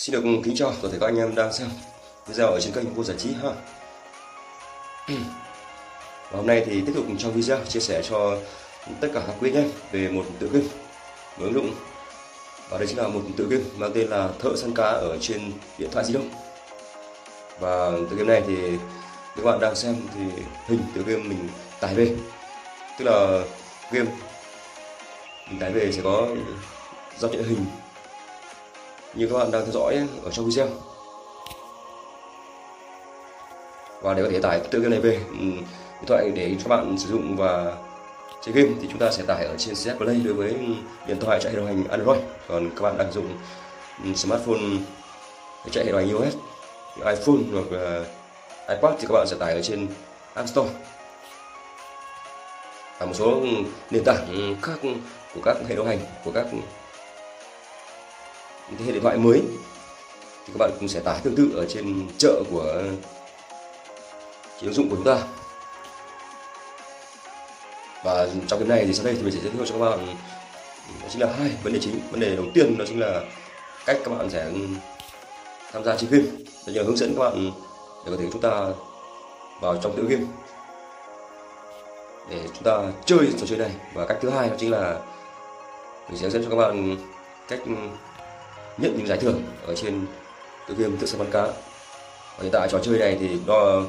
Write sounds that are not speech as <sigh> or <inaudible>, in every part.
Xin được kính chào toàn thể các anh em đang xem video ở trên kênh Vô Giải Trí ha. Và hôm nay thì tiếp tục trong video chia sẻ cho tất cả các quý anh em về một tựa game mới ứng dụng và đây chính là một tựa game mang tên là Thợ săn cá ở trên điện thoại di động. Và tựa game này thì các bạn đang xem thì hình tựa game mình tải về tức là game mình tải về sẽ có giao diện hình như các bạn đang theo dõi ở trong video. Và để có thể tải tự game này về ừ, điện thoại để các bạn sử dụng và chơi game, thì chúng ta sẽ tải ở trên CS Play đối với điện thoại chạy hệ điều hành Android. Còn các bạn đang dùng ừ, smartphone chạy hệ điều hành iOS, iPhone hoặc là iPad thì các bạn sẽ tải ở trên App Store. Và một số nền tảng khác của các hệ điều hành, của các thế hệ điện thoại mới, thì các bạn cũng sẽ tải tương tự ở trên chợ của chỉ ứng dụng của chúng ta. Và trong cái này thì sau đây thì mình sẽ giới thiệu cho các bạn, đó chính là hai vấn đề chính. Vấn đề đầu tiên đó chính là cách các bạn sẽ tham gia chơi game. Và nhờ hướng dẫn các bạn để có thể chúng ta vào trong tựa game để chúng ta chơi trò chơi này. Và cách thứ hai đó chính là mình sẽ hướng dẫn cho các bạn cách nhận những giải thưởng ở trên tựa game tự săn bắn cá. Và hiện tại trò chơi này thì nó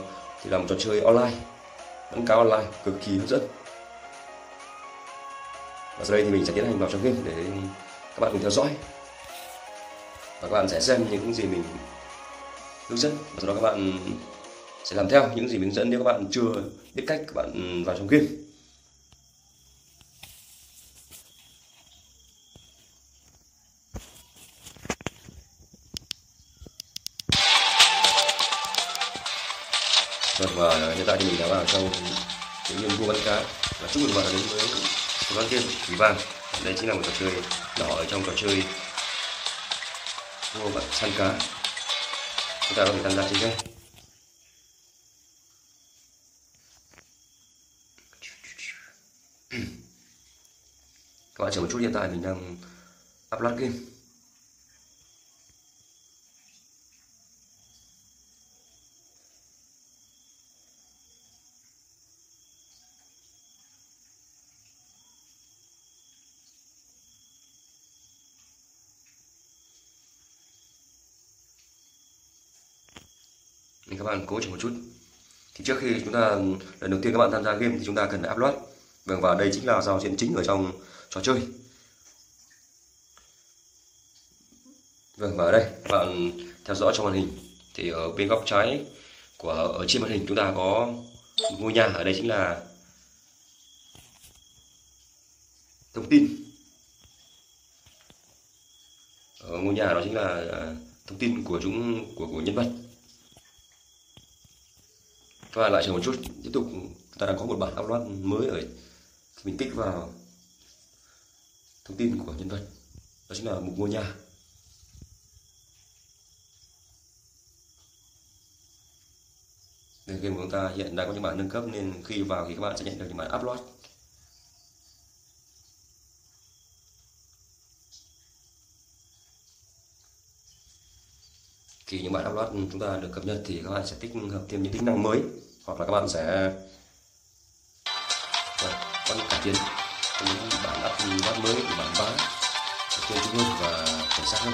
thì là một trò chơi online, bắn cá online cực kỳ hấp dẫn. Và sau đây thì mình sẽ tiến hành vào trong game để các bạn cùng theo dõi. Và các bạn sẽ xem những gì mình hướng dẫn, và sau đó các bạn sẽ làm theo những gì mình hướng dẫn nếu các bạn chưa biết cách các bạn vào trong game. Vâng, và hiện tại thì mình đã vào trong những game vua bắn cá. Và chúc mừng bạn đến với số con game quý vàng đây chính là một trò chơi nhỏ ở trong trò chơi vua bạn săn cá. Chúng ta có thể tham gia trên game các bạn chờ một chút, hiện tại mình đang upload game. Nên các bạn cố chịu một chút. Thì trước khi chúng ta lần đầu tiên các bạn tham gia game thì chúng ta cần upload. Vâng và đây chính là giao diện chính ở trong trò chơi. Vâng và ở đây, các bạn theo dõi trong màn hình. Thì ở bên góc trái của, ở trên màn hình chúng ta có ngôi nhà. Ở đây chính là thông tin. Ở ngôi nhà đó chính là à, thông tin của chúng, của của nhân vật các bạn lại chờ một chút tiếp tục ta đang có một bản upload mới ở mình kích vào thông tin của nhân vật. Đó chính là một ngôi nhà Đây, game của chúng ta hiện đang có những bản nâng cấp nên khi vào thì các bạn sẽ nhận được những bản upload khi những bản upload chúng ta được cập nhật thì các bạn sẽ tích hợp thêm những tính năng mới hoặc là các bạn sẽ vâng, có cải tiến. Những bản upload mới của bản ba chuyên chúng hơn và chuẩn xác hơn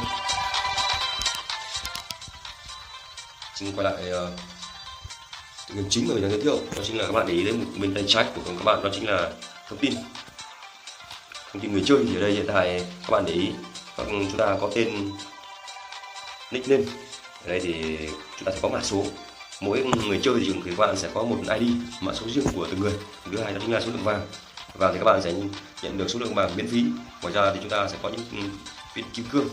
xin quay lại uh, chính mà mình đang giới thiệu đó chính là các bạn để ý đến một bên tay trái của các bạn đó chính là thông tin. Thông tin người chơi thì ở đây hiện tại các bạn để ý chúng ta có tên nickname ở đây thì chúng ta sẽ có mã số. Mỗi người chơi thì các bạn sẽ có một ID, mã số riêng của từng người. Thứ hai đó chính là số lượng vàng. Vàng thì các bạn sẽ nhận được số lượng vàng miễn phí. Ngoài ra thì chúng ta sẽ có những ừ, viên kim cương.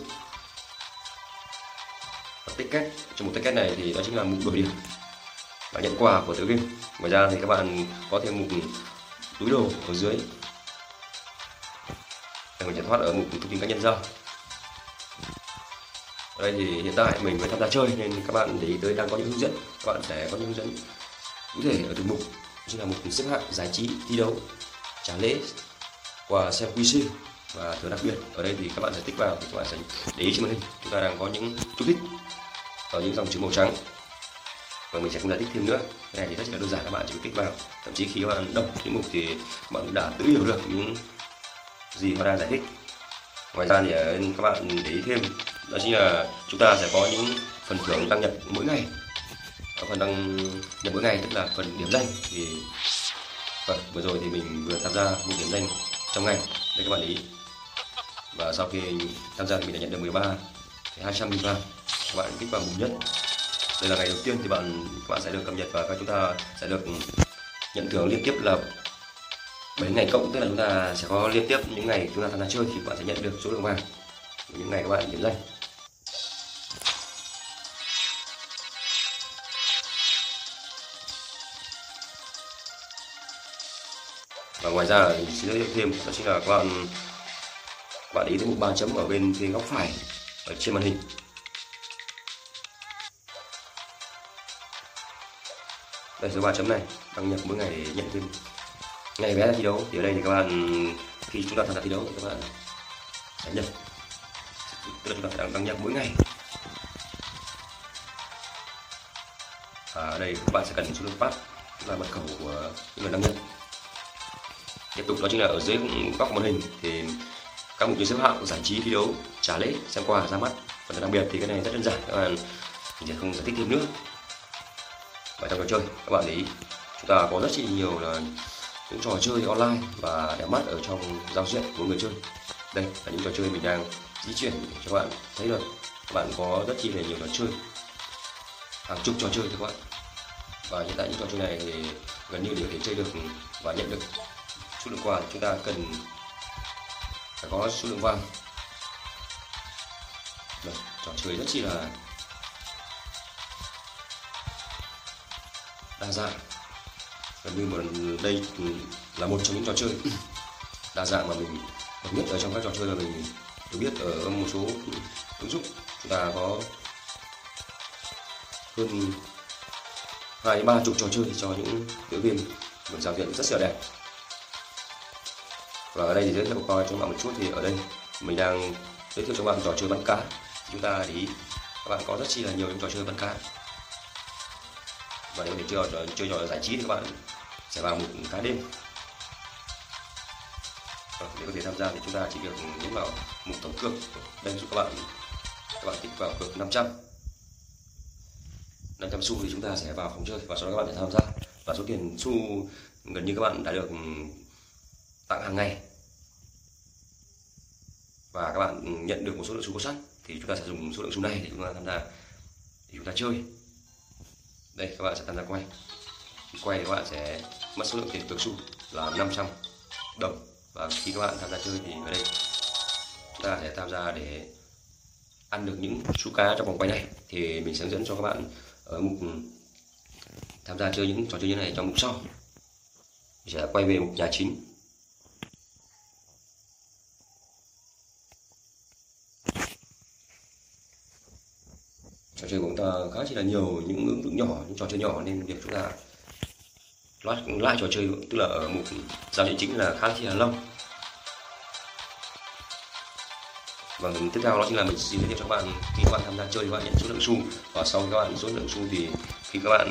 Và tích kết trong một tích kết này thì đó chính là mục đổi điểm và nhận quà của tựa game. Ngoài ra thì các bạn có thêm mục túi đồ ở dưới. Để mình sẽ thoát ở mục thông tin cá nhân ra đây thì hiện tại mình mới tham gia chơi nên các bạn để ý tới đang có những hướng dẫn. Các bạn sẽ có những hướng dẫn cụ thể ở từng mục như là mục xếp hạng, giải trí, thi đấu, trả lễ quà xem QC và thưởng đặc biệt. Ở đây thì các bạn sẽ tích vào thì các bạn sẽ để ý trên màn hình. Chúng ta đang có những chú thích ở những dòng chữ màu trắng. Và mình sẽ không giải thích thêm nữa. Cái này thì rất là đơn giản, các bạn chỉ tích vào. Thậm chí khi các bạn đọc những mục thì các bạn đã tự hiểu được những gì họ đang giải thích. Ngoài ra thì ờ, các bạn để ý thêm đó chính là chúng ta sẽ có những phần thưởng đăng nhập mỗi ngày. Ở phần đăng nhập mỗi ngày tức là phần điểm danh. Thì vâng, vừa rồi thì mình vừa tham gia một điểm danh trong ngày. Đây các bạn ý. Và sau khi tham gia thì mình đã nhận được 13 200 nghìn vàng. Các bạn kích vào mùng nhất. Đây là ngày đầu tiên thì bạn các bạn sẽ được cập nhật và các chúng ta sẽ được nhận thưởng liên tiếp là 7 ngày cộng. Tức là chúng ta sẽ có liên tiếp những ngày chúng ta tham gia chơi thì bạn sẽ nhận được số lượng vàng. Những ngày các bạn điểm danh. Và ngoài ra xin giới thiệu thêm, đó chính là các bạn các bạn ý thấy một ba chấm ở bên phía góc phải, ở trên màn hình. Đây, số ba chấm này, đăng nhập mỗi ngày để nhận thêm. Ngày bé thi đấu, thì ở đây thì các bạn khi chúng ta tham gia thi đấu thì các bạn sẽ nhận tức là chúng ta phải đăng nhập mỗi ngày. Và ở đây các bạn sẽ cần số lượng pass, là mật khẩu của những người đăng nhập tiếp tục đó chính là ở dưới góc màn hình thì các mục như xếp hạng giải trí thi đấu, trả lễ, xem quà ra mắt. Và đặc biệt thì cái này rất đơn giản, các bạn mình sẽ không giải thích thêm nữa. Và trong trò chơi, các bạn để ý. Chúng ta có rất chi nhiều là những trò chơi online và đẹp mắt ở trong giao diện của người chơi. Đây là những trò chơi mình đang di chuyển để cho các bạn thấy được. Các bạn có rất chi là nhiều trò chơi. Hàng chục trò chơi các bạn. Và hiện tại những trò chơi này thì gần như đều thể chơi được và nhận được số lượng quà chúng ta cần phải có số lượng vàng. Đây, trò chơi rất chi là đa dạng. Gần như mà đây là một trong những trò chơi đa dạng mà mình hợp nhất ở trong các trò chơi là mình được biết ở một số ứng dụng. Chúng ta có hơn hai ba chục trò chơi cho những tiểu viên một giao diện rất là đẹp và ở đây thì giới thiệu coi cho bạn một chút thì ở đây mình đang giới thiệu cho bạn trò chơi bắn cá. Chúng ta để ý, các bạn có rất chi là nhiều những trò chơi bắn cá. Và nếu để chơi, trò chơi trò giải trí thì các bạn sẽ vào một cá đêm. Và để có thể tham gia thì chúng ta chỉ việc nhấn vào mục tổng cược. Đây, giúp các bạn các bạn tích vào cược 500 500 xu thì chúng ta sẽ vào phòng chơi và sau đó các bạn sẽ tham gia. Và số tiền xu gần như các bạn đã được tặng hàng ngày. Và các bạn nhận được một số lượng súng có sẵn, thì chúng ta sẽ dùng số lượng súng này để chúng ta tham gia, để chúng ta chơi. Đây, các bạn sẽ tham gia quay. Khi quay thì các bạn sẽ mất số lượng tiền cược xu là 500 đồng. Và khi các bạn tham gia chơi thì ở đây, chúng ta sẽ tham gia để ăn được những số cá trong vòng quay này. Thì mình sẽ hướng dẫn cho các bạn ở mục, tham gia chơi những trò chơi như này trong mục sau. Mình sẽ quay về mục nhà chính. Trò chơi của chúng ta khá chỉ là nhiều những ứng dụng nhỏ, những trò chơi nhỏ nên việc chúng ta loát lại trò chơi, tức là ở mục giao diện chính là khá chỉ là lâu. Và tiếp theo đó chính là mình xin giới thiệu cho các bạn, khi các bạn tham gia chơi các bạn nhận số lượng xu. Và sau các bạn số lượng xu thì khi các bạn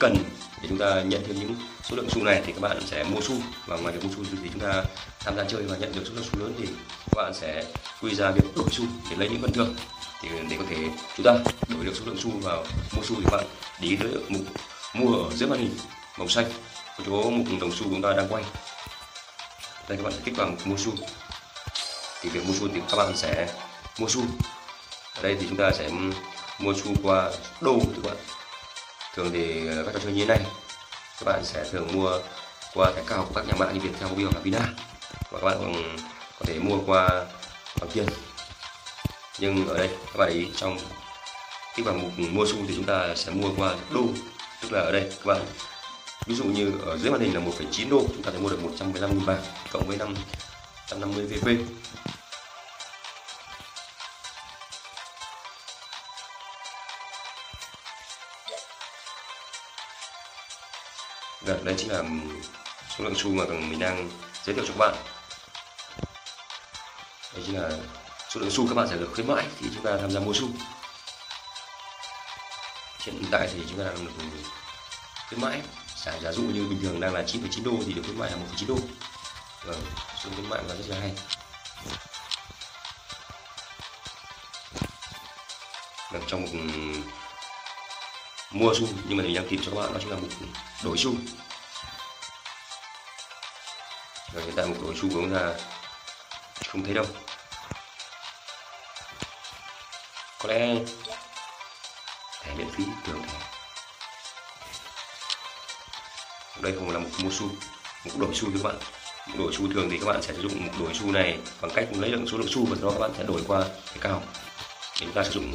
cần để chúng ta nhận thêm những số lượng xu này thì các bạn sẽ mua xu. Và ngoài việc mua xu thì chúng ta tham gia chơi và nhận được số lượng xu lớn thì các bạn sẽ quy ra việc đổi xu để lấy những phần thưởng thì để có thể chúng ta đổi được số lượng xu vào mua xu thì các bạn để ý tới mục mua ở dưới màn hình màu xanh có chỗ mục đồng xu chúng ta đang quay. Đây các bạn kích vào mục mua xu. Thì việc mua xu thì các bạn sẽ mua xu. Ở đây thì chúng ta sẽ mua xu qua đô các bạn. Thường thì các trò chơi như thế này các bạn sẽ thường mua qua thẻ cao của các nhà mạng như Viettel, Mobile và Vina. Và các bạn còn có thể mua qua bằng tiền nhưng ở đây các bạn ý trong cái bảng mục mua xu thì chúng ta sẽ mua qua đô. Tức là ở đây các bạn ví dụ như ở dưới màn hình là 1,9 đô chúng ta sẽ mua được 115 000 vàng cộng với 550 VP Được, đây chính là số lượng xu mà mình đang giới thiệu cho các bạn. Đây chính là số lượng xu các bạn sẽ được khuyến mãi khi chúng ta tham gia mua xu. Hiện tại thì chúng ta đang được khuyến mãi. Giả, giả dụ như bình thường đang là 9,9 đô thì được khuyến mãi là 1,9 đô. Vâng số khuyến mãi là rất là hay. Vâng, trong một mua xu nhưng mà mình đang tìm cho các bạn đó chính là mục đổi xu. Rồi hiện tại một đổi xu của chúng ta không thấy đâu có lẽ thẻ miễn phí thường thẻ. Đây không là một mua xu một đổi xu các bạn. Một đổi xu thường thì các bạn sẽ sử dụng một đổi xu này bằng cách lấy lượng số lượng xu và sau đó các bạn sẽ đổi qua thẻ cao. để chúng ta sử dụng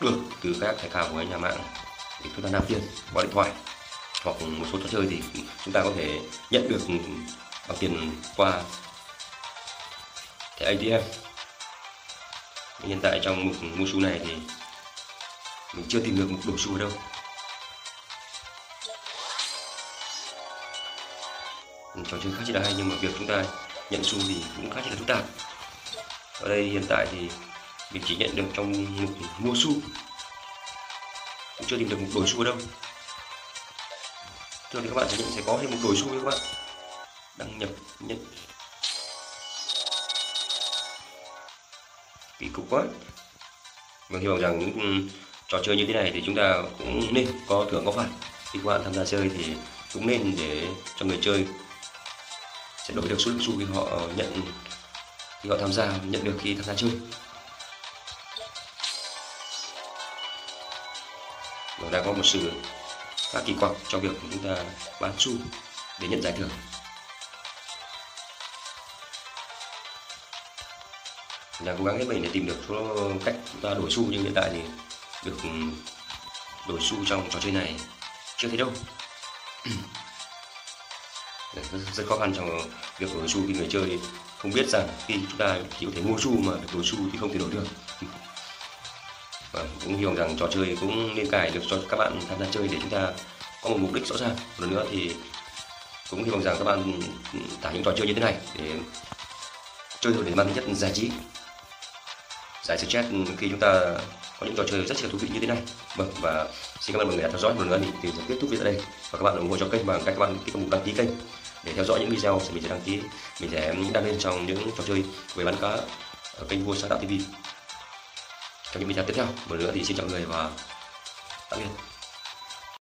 được từ các thẻ cao của nhà mạng để chúng ta nạp tiền qua điện thoại hoặc một số trò chơi thì chúng ta có thể nhận được bằng tiền qua thẻ ATM hiện tại trong mục mua xu này thì mình chưa tìm được một đổi xu ở đâu. Trò chơi khá là hay, nhưng mà việc chúng ta nhận xu thì cũng khá là phức tạp. Ở đây hiện tại thì mình chỉ nhận được trong mục mua xu. Cũng chưa tìm được một đổi xu đâu. Thường thì các bạn sẽ nhận, sẽ có thêm một đổi xu các bạn. Đăng nhập, nhận bị cục quá. Mình hy vọng rằng những ừ, trò chơi như thế này thì chúng ta cũng nên có thưởng, có phạt. Khi các bạn tham gia chơi thì cũng nên để cho người chơi sẽ đổi được số lượng xu khi họ nhận, khi họ tham gia, nhận được khi tham gia chơi. Và đang có một sự khá kỳ quặc trong việc chúng ta bán xu để nhận giải thưởng. Là cố gắng hết mình để tìm được số cách chúng ta đổi xu, nhưng hiện tại thì được ừ, đổi xu trong trò chơi này chưa thấy đâu. <clears throat> Rất khó khăn trong việc đổi xu khi người chơi không biết rằng khi chúng ta chỉ có thể mua xu mà được đổi xu thì không thể đổi được. <laughs> Và vâng, cũng hy vọng rằng trò chơi cũng nên cài được cho các bạn tham gia chơi để chúng ta có một mục đích rõ ràng. Một lần nữa thì cũng hy vọng rằng các bạn ừ, tải những trò chơi như thế này để chơi thôi, để mang tính chất giải trí giải stress ừ, khi chúng ta có những trò chơi rất là thú vị như thế này. Vâng và xin cảm ơn mọi người đã theo dõi một lần nữa thì sẽ kết thúc video đây. Và các bạn ủng hộ cho kênh bằng cách các bạn kích mục đăng ký kênh để theo dõi những video mình sẽ đăng ký, mình sẽ đăng lên trong những trò chơi về bắn cá ở kênh vua sáng tạo tv trong những video tiếp theo, một lần nữa thì xin chào mọi người và tạm biệt.